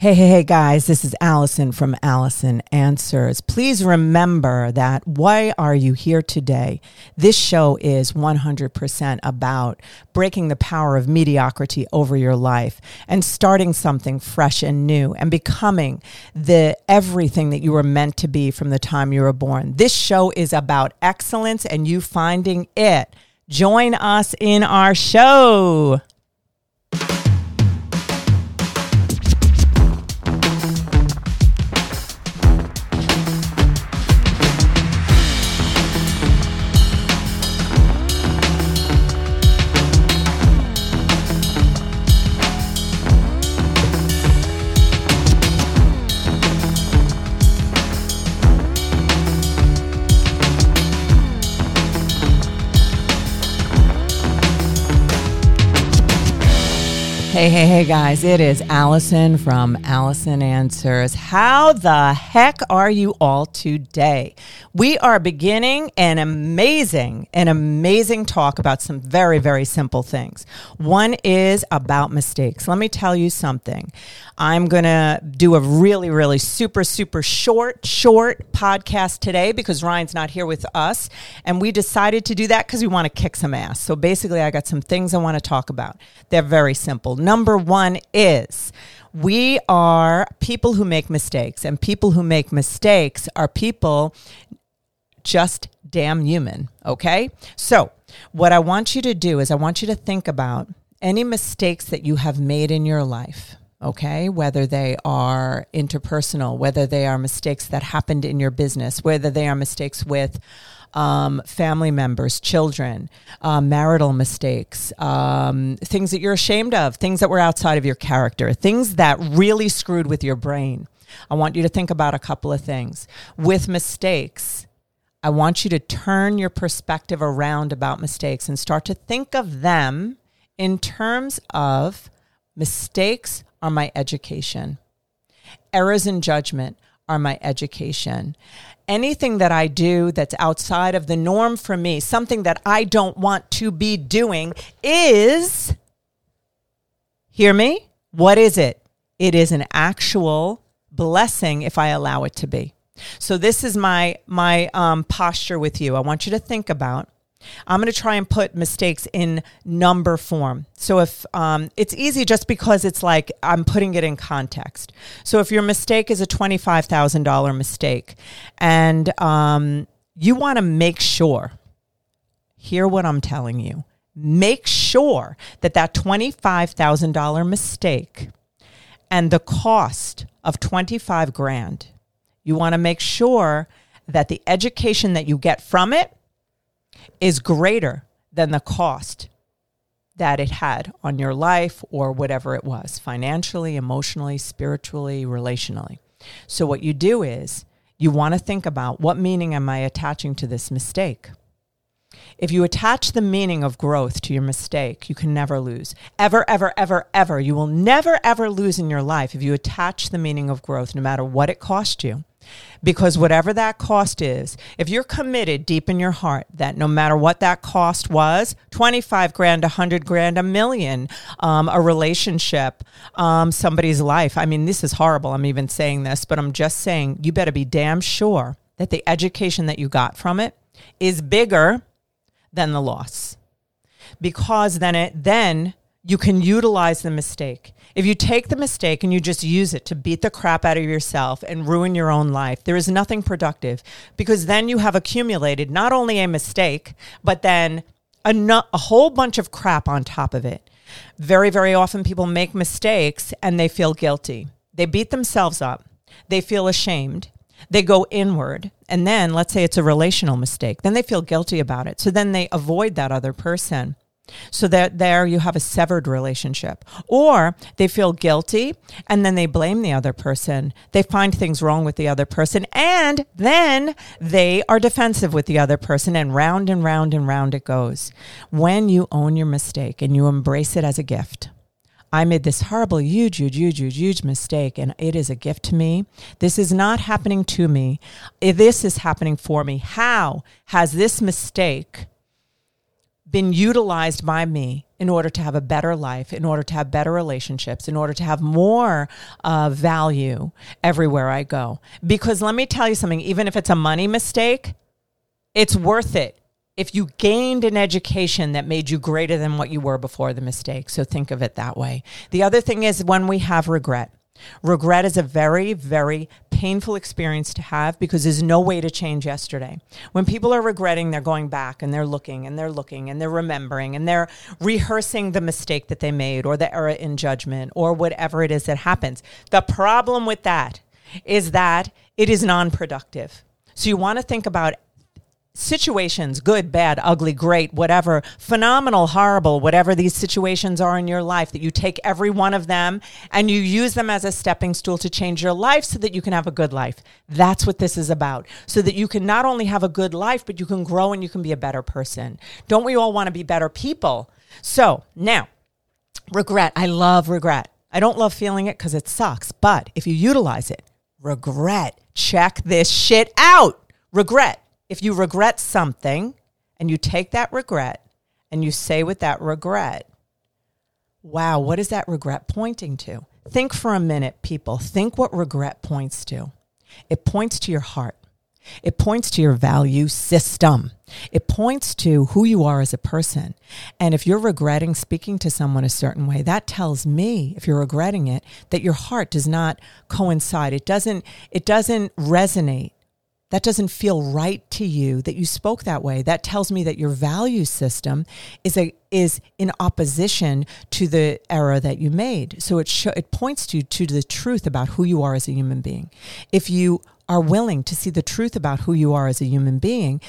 Hey, hey, hey, guys, this is Allison from Allison Answers. Please remember that why are you here today? This show is 100% about breaking the power of mediocrity over your life and starting something fresh and new and becoming the everything that you were meant to be from the time you were born. This show is about excellence and you finding it. Join us in our show. Hey, hey, hey, guys, it is Allison from Allison Answers. How the heck are you all today? We are beginning an amazing, an amazing talk about some very, very simple things. One is about mistakes. Let me tell you something. I'm going to do a really, really super, super short, short podcast today because Ryan's not here with us. And we decided to do that because we want to kick some ass. So basically, I got some things I want to talk about. They're very simple. Number one is we are people who make mistakes, and people who make mistakes are people just damn human. Okay. So, what I want you to do is, I want you to think about any mistakes that you have made in your life okay? Whether they are interpersonal, whether they are mistakes that happened in your business, whether they are mistakes with um, family members, children, uh, marital mistakes, um, things that you're ashamed of, things that were outside of your character, things that really screwed with your brain. I want you to think about a couple of things. With mistakes, I want you to turn your perspective around about mistakes and start to think of them in terms of mistakes are my education. Errors in judgment are my education. Anything that I do that's outside of the norm for me, something that I don't want to be doing, is hear me? What is it? It is an actual blessing if I allow it to be. So this is my my um, posture with you. I want you to think about I'm going to try and put mistakes in number form. So if um, it's easy just because it's like I'm putting it in context. So if your mistake is a $25,000 mistake and um, you want to make sure, hear what I'm telling you, make sure that that $25,000 mistake and the cost of 25 grand, you want to make sure that the education that you get from it is greater than the cost that it had on your life or whatever it was financially, emotionally, spiritually, relationally. So, what you do is you want to think about what meaning am I attaching to this mistake? If you attach the meaning of growth to your mistake, you can never lose. Ever, ever, ever, ever. You will never, ever lose in your life if you attach the meaning of growth, no matter what it cost you. Because whatever that cost is, if you're committed deep in your heart that no matter what that cost was 25 grand, 100 grand, a million, um, a relationship, um, somebody's life. I mean, this is horrible. I'm even saying this, but I'm just saying you better be damn sure that the education that you got from it is bigger than the loss. Because then it then you can utilize the mistake. If you take the mistake and you just use it to beat the crap out of yourself and ruin your own life, there is nothing productive because then you have accumulated not only a mistake, but then a, no- a whole bunch of crap on top of it. Very, very often people make mistakes and they feel guilty. They beat themselves up. They feel ashamed. They go inward. And then, let's say it's a relational mistake, then they feel guilty about it. So then they avoid that other person. So that there you have a severed relationship. Or they feel guilty and then they blame the other person. They find things wrong with the other person and then they are defensive with the other person and round and round and round it goes. When you own your mistake and you embrace it as a gift. I made this horrible, huge, huge, huge, huge, huge mistake, and it is a gift to me. This is not happening to me. This is happening for me. How has this mistake been utilized by me in order to have a better life, in order to have better relationships, in order to have more uh, value everywhere I go. Because let me tell you something, even if it's a money mistake, it's worth it if you gained an education that made you greater than what you were before the mistake. So think of it that way. The other thing is when we have regret. Regret is a very, very painful experience to have because there's no way to change yesterday. When people are regretting, they're going back and they're looking and they're looking and they're remembering and they're rehearsing the mistake that they made or the error in judgment or whatever it is that happens. The problem with that is that it is non productive. So you want to think about situations good, bad, ugly, great, whatever, phenomenal, horrible, whatever these situations are in your life, that you take every one of them and you use them as a stepping stool to change your life so that you can have a good life. That's what this is about. So that you can not only have a good life, but you can grow and you can be a better person. Don't we all want to be better people? So now, regret. I love regret. I don't love feeling it because it sucks. But if you utilize it, regret, check this shit out. Regret if you regret something and you take that regret and you say with that regret, wow, what is that regret pointing to? Think for a minute, people. Think what regret points to. It points to your heart. It points to your value system. It points to who you are as a person. And if you're regretting speaking to someone a certain way, that tells me, if you're regretting it, that your heart does not coincide. It doesn't it doesn't resonate that doesn't feel right to you that you spoke that way that tells me that your value system is a is in opposition to the error that you made so it sh- it points you to the truth about who you are as a human being if you are willing to see the truth about who you are as a human being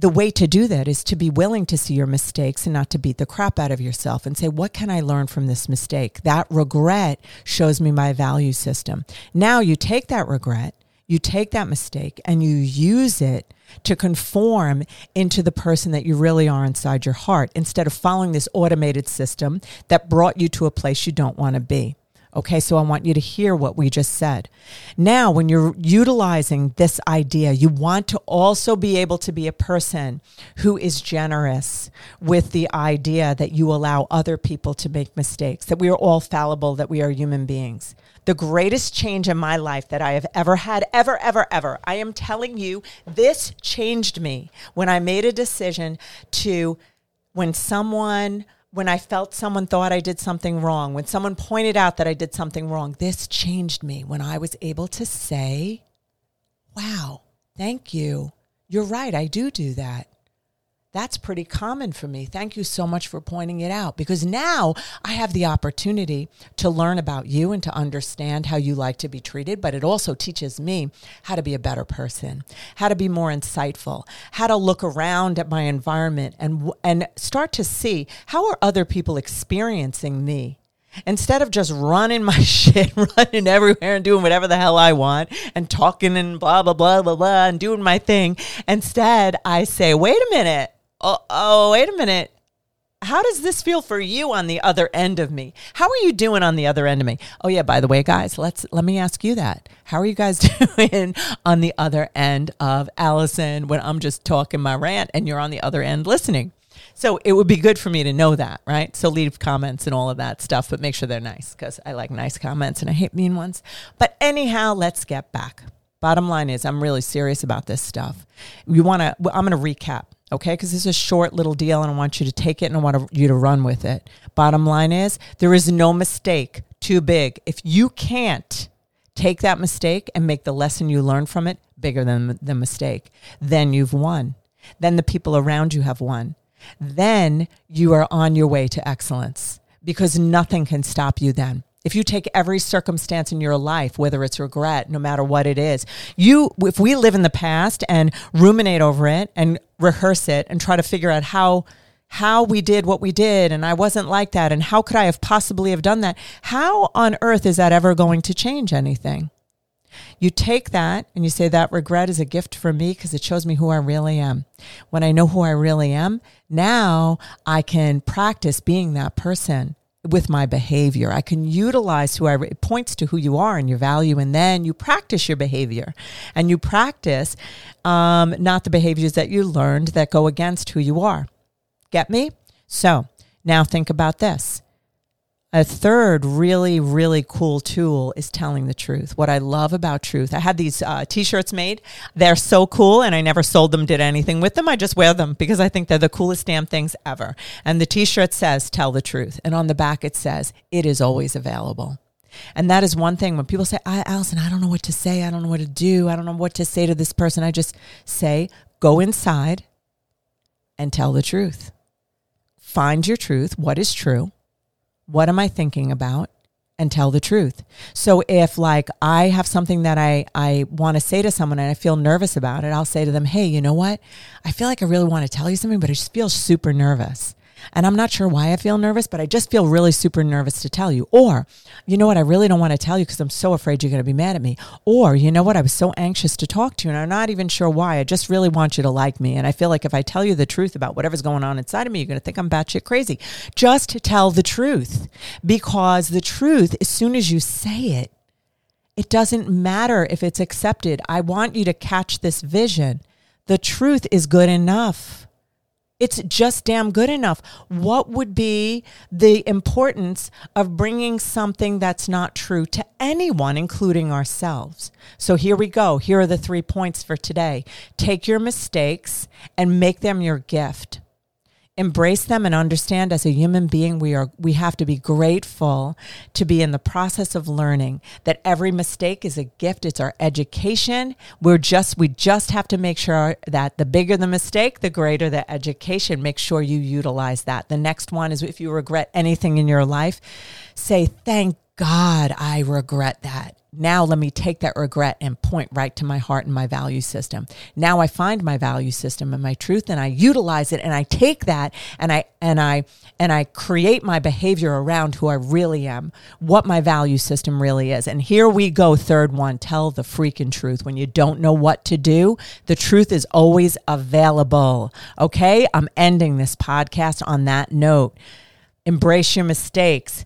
the way to do that is to be willing to see your mistakes and not to beat the crap out of yourself and say, What can I learn from this mistake? That regret shows me my value system. Now you take that regret you take that mistake and you use it to conform into the person that you really are inside your heart instead of following this automated system that brought you to a place you don't want to be. Okay, so I want you to hear what we just said. Now, when you're utilizing this idea, you want to also be able to be a person who is generous with the idea that you allow other people to make mistakes, that we are all fallible, that we are human beings the greatest change in my life that I have ever had, ever, ever, ever. I am telling you, this changed me when I made a decision to, when someone, when I felt someone thought I did something wrong, when someone pointed out that I did something wrong, this changed me when I was able to say, wow, thank you. You're right. I do do that. That's pretty common for me. Thank you so much for pointing it out because now I have the opportunity to learn about you and to understand how you like to be treated, but it also teaches me how to be a better person, how to be more insightful, how to look around at my environment and and start to see how are other people experiencing me. Instead of just running my shit, running everywhere and doing whatever the hell I want and talking and blah, blah, blah, blah, blah, and doing my thing, instead I say, wait a minute, oh, oh, wait a minute. How does this feel for you on the other end of me? How are you doing on the other end of me? Oh yeah, by the way, guys, let's let me ask you that. How are you guys doing on the other end of Allison when I'm just talking my rant and you're on the other end listening? So it would be good for me to know that, right? So leave comments and all of that stuff, but make sure they're nice because I like nice comments and I hate mean ones. But anyhow, let's get back. Bottom line is, I'm really serious about this stuff. You want to, I'm going to recap okay? Because this is a short little deal and I want you to take it and I want you to run with it. Bottom line is there is no mistake too big. If you can't take that mistake and make the lesson you learn from it bigger than the mistake, then you've won. Then the people around you have won. Then you are on your way to excellence because nothing can stop you then if you take every circumstance in your life whether it's regret no matter what it is you if we live in the past and ruminate over it and rehearse it and try to figure out how how we did what we did and I wasn't like that and how could I have possibly have done that how on earth is that ever going to change anything you take that and you say that regret is a gift for me because it shows me who I really am. When I know who I really am, now I can practice being that person with my behavior. I can utilize who I, it points to who you are and your value. And then you practice your behavior and you practice um, not the behaviors that you learned that go against who you are. Get me? So now think about this. A third really, really cool tool is telling the truth. What I love about truth, I had these uh, t shirts made. They're so cool, and I never sold them, did anything with them. I just wear them because I think they're the coolest damn things ever. And the t shirt says, Tell the truth. And on the back, it says, It is always available. And that is one thing when people say, I, Allison, I don't know what to say. I don't know what to do. I don't know what to say to this person. I just say, Go inside and tell the truth. Find your truth. What is true? What am I thinking about? And tell the truth. So if like I have something that I, I want to say to someone and I feel nervous about it, I'll say to them, Hey, you know what? I feel like I really want to tell you something, but I just feel super nervous. And I'm not sure why I feel nervous, but I just feel really super nervous to tell you. Or, you know what, I really don't want to tell you because I'm so afraid you're going to be mad at me. Or, you know what, I was so anxious to talk to you and I'm not even sure why. I just really want you to like me. And I feel like if I tell you the truth about whatever's going on inside of me, you're going to think I'm batshit crazy. Just tell the truth because the truth, as soon as you say it, it doesn't matter if it's accepted. I want you to catch this vision. The truth is good enough. It's just damn good enough. What would be the importance of bringing something that's not true to anyone, including ourselves? So here we go. Here are the three points for today. Take your mistakes and make them your gift embrace them and understand as a human being we are we have to be grateful to be in the process of learning that every mistake is a gift. It's our education. We're just we just have to make sure that the bigger the mistake the greater the education. Make sure you utilize that. The next one is if you regret anything in your life say thank god i regret that now let me take that regret and point right to my heart and my value system. Now I find my value system and my truth and I utilize it and I take that and I and I and I create my behavior around who I really am, what my value system really is. And here we go third one, tell the freaking truth. When you don't know what to do, the truth is always available. Okay? I'm ending this podcast on that note. Embrace your mistakes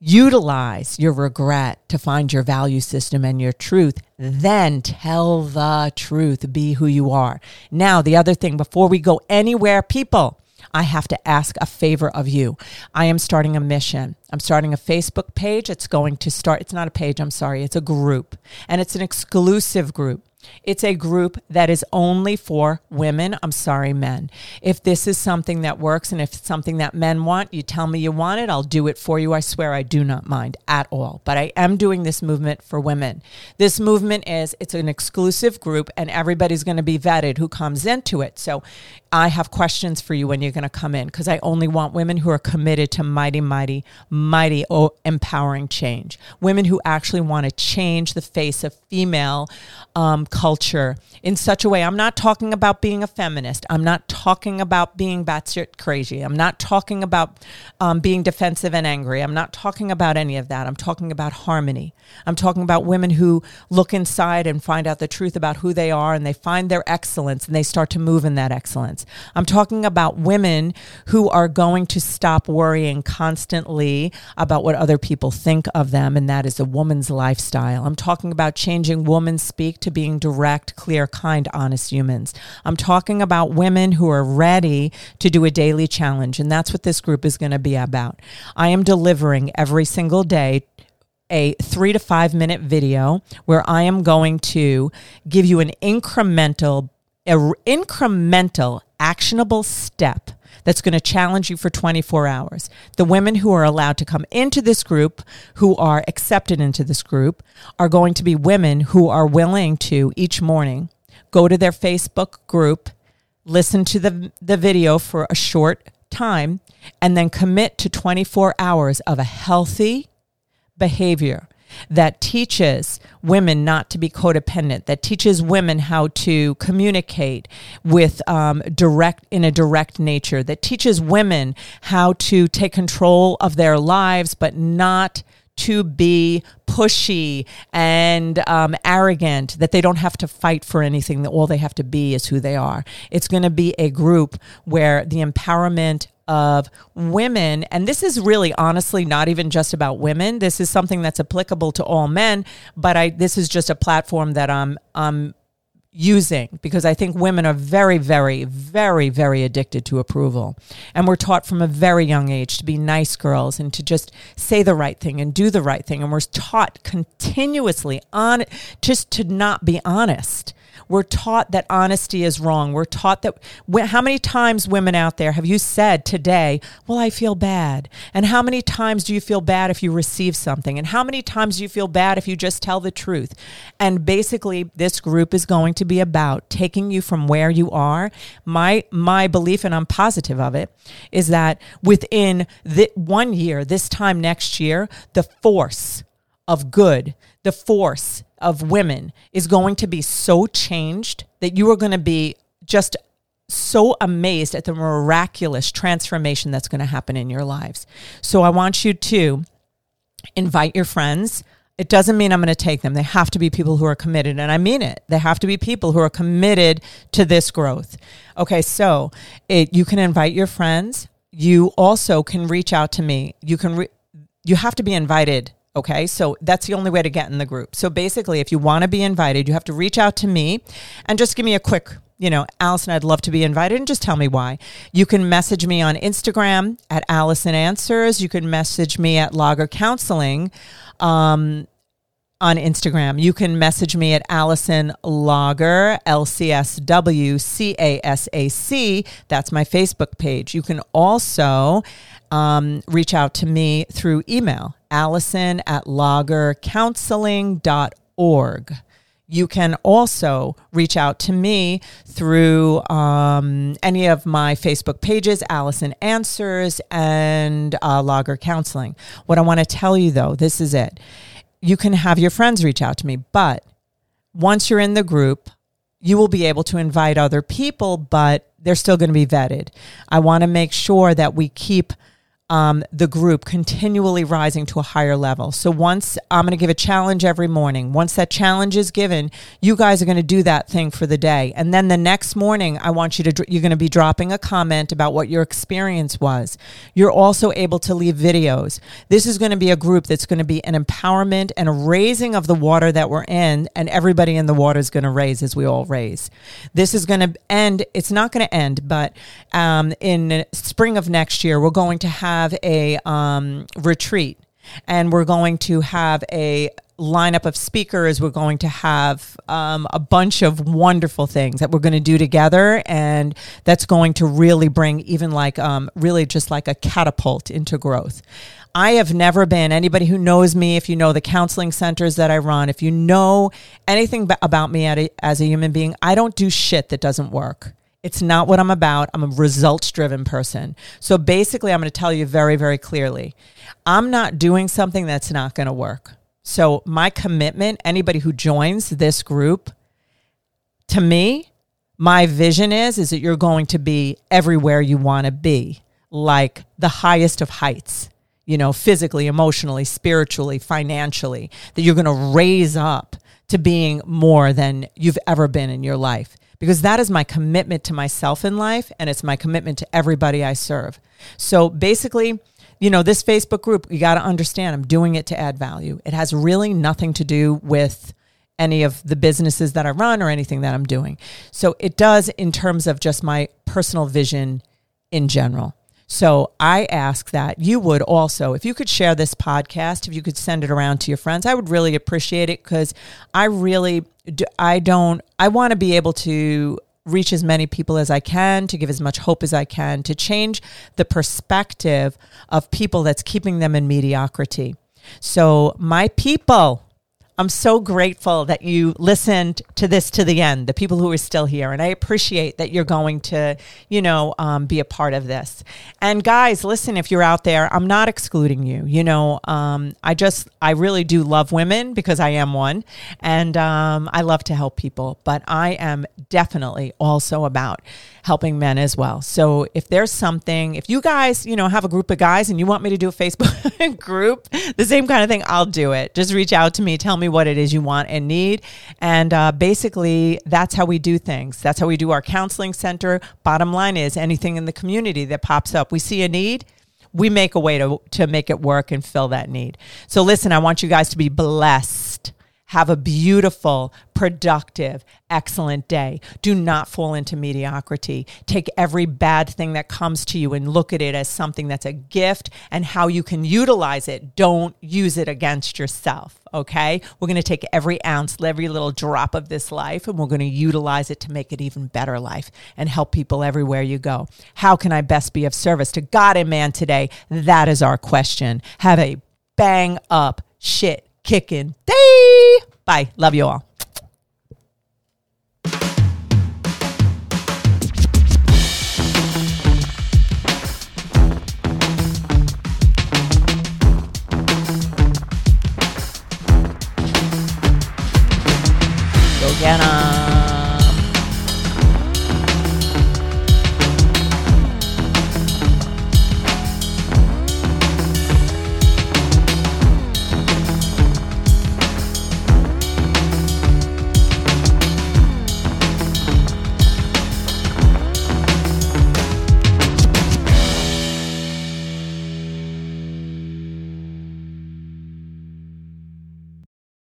utilize your regret to find your value system and your truth, then tell the truth. Be who you are. Now, the other thing, before we go anywhere, people, I have to ask a favor of you. I am starting a mission. I'm starting a Facebook page. It's going to start, it's not a page, I'm sorry, it's a group. And it's an exclusive group. It's a group that is only for women. I'm sorry, men. If this is something that works and if it's something that men want, you tell me you want it, I'll do it for you. I swear I do not mind at all. But I am doing this movement for women. This movement is it's an exclusive group and everybody's going to be vetted who comes into it. So I have questions for you when you're going to come in because I only want women who are committed to mighty, mighty, mighty oh, empowering change. Women who actually want to change the face of female um, culture in such a way. I'm not talking about being a feminist. I'm not talking about being batshit crazy. I'm not talking about um, being defensive and angry. I'm not talking about any of that. I'm talking about harmony. I'm talking about women who look inside and find out the truth about who they are and they find their excellence and they start to move in that excellence. I'm talking about women who are going to stop worrying constantly about what other people think of them, and that is a woman's lifestyle. I'm talking about changing woman speak to being direct, clear, kind, honest humans. I'm talking about women who are ready to do a daily challenge, and that's what this group is going to be about. I am delivering every single day a three to five minute video where I am going to give you an incremental, a incremental actionable step that's going to challenge you for 24 hours. The women who are allowed to come into this group, who are accepted into this group, are going to be women who are willing to each morning go to their Facebook group, listen to the, the video for a short time, and then commit to 24 hours of a healthy, behavior that teaches women not to be codependent, that teaches women how to communicate with um, direct in a direct nature, that teaches women how to take control of their lives, but not to be pushy and um, arrogant, that they don't have to fight for anything, that all they have to be is who they are. It's going to be a group where the empowerment of women, and this is really honestly not even just about women. This is something that's applicable to all men, but I this is just a platform that I'm I'm using because I think women are very, very, very, very addicted to approval. And we're taught from a very young age to be nice girls and to just say the right thing and do the right thing. And we're taught continuously on just to not be honest. We're taught that honesty is wrong. We're taught that. How many times, women out there, have you said today, Well, I feel bad? And how many times do you feel bad if you receive something? And how many times do you feel bad if you just tell the truth? And basically, this group is going to be about taking you from where you are. My, my belief, and I'm positive of it, is that within the one year, this time next year, the force of good, the force of women is going to be so changed that you are going to be just so amazed at the miraculous transformation that's going to happen in your lives. So I want you to invite your friends. It doesn't mean I'm going to take them. They have to be people who are committed. And I mean it. They have to be people who are committed to this growth. Okay, so it, you can invite your friends. You also can reach out to me. You can, re- you have to be invited Okay, so that's the only way to get in the group. So basically, if you want to be invited, you have to reach out to me and just give me a quick, you know, Allison, I'd love to be invited and just tell me why. You can message me on Instagram at Allison Answers. You can message me at Lager Counseling. Um, on Instagram. You can message me at Allison Lager, L C S W C A S A C. That's my Facebook page. You can also um, reach out to me through email, allison at lagercounseling.org. You can also reach out to me through um, any of my Facebook pages, Allison Answers and uh, Lager Counseling. What I want to tell you though, this is it. You can have your friends reach out to me, but once you're in the group, you will be able to invite other people, but they're still going to be vetted. I want to make sure that we keep um, the group continually rising to a higher level. So once I'm going to give a challenge every morning, once that challenge is given, you guys are going to do that thing for the day. And then the next morning, I want you to, you're going to be dropping a comment about what your experience was. You're also able to leave videos. This is going to be a group that's going to be an empowerment and a raising of the water that we're in, and everybody in the water is going to raise as we all raise. This is going to end, it's not going to end, but um, in spring of next year, we're going to have have a um, retreat and we're going to have a lineup of speakers. We're going to have um, a bunch of wonderful things that we're going to do together, and that's going to really bring even like um, really just like a catapult into growth. I have never been anybody who knows me. If you know the counseling centers that I run, if you know anything about me as a human being, I don't do shit that doesn't work. It's not what I'm about. I'm a results driven person. So basically, I'm going to tell you very, very clearly I'm not doing something that's not going to work. So, my commitment, anybody who joins this group, to me, my vision is is that you're going to be everywhere you want to be, like the highest of heights, you know, physically, emotionally, spiritually, financially, that you're going to raise up to being more than you've ever been in your life because that is my commitment to myself in life and it's my commitment to everybody I serve. So basically, you know, this Facebook group, you got to understand I'm doing it to add value. It has really nothing to do with any of the businesses that I run or anything that I'm doing. So it does in terms of just my personal vision in general. So I ask that you would also, if you could share this podcast, if you could send it around to your friends, I would really appreciate it because I really, I don't, I want to be able to reach as many people as I can, to give as much hope as I can, to change the perspective of people that's keeping them in mediocrity. So, my people, I'm so grateful that you listened to this to the end, the people who are still here. And I appreciate that you're going to, you know, um, be a part of this. And guys, listen, if you're out there, I'm not excluding you. You know, um, I just, I really do love women because I am one. And um, I love to help people. But I am definitely also about helping men as well. So if there's something, if you guys, you know, have a group of guys and you want me to do a Facebook group, the same kind of thing, I'll do it. Just reach out to me, tell me what it is you want and need. And uh, basically, that's how we do things. That's how we do our counseling center. Bottom line is anything in the community that pops up, we see a need we make a way to, to make it work and fill that need. So listen, I want you guys to be blessed Have a beautiful, productive, excellent day. Do not fall into mediocrity. Take every bad thing that comes to you and look at it as something that's a gift and how you can utilize it. Don't use it against yourself. Okay. We're going to take every ounce, every little drop of this life, and we're going to utilize it to make it even better life and help people everywhere you go. How can I best be of service to God and man today? That is our question. Have a bang up shit kicking day. Bye. Love you all.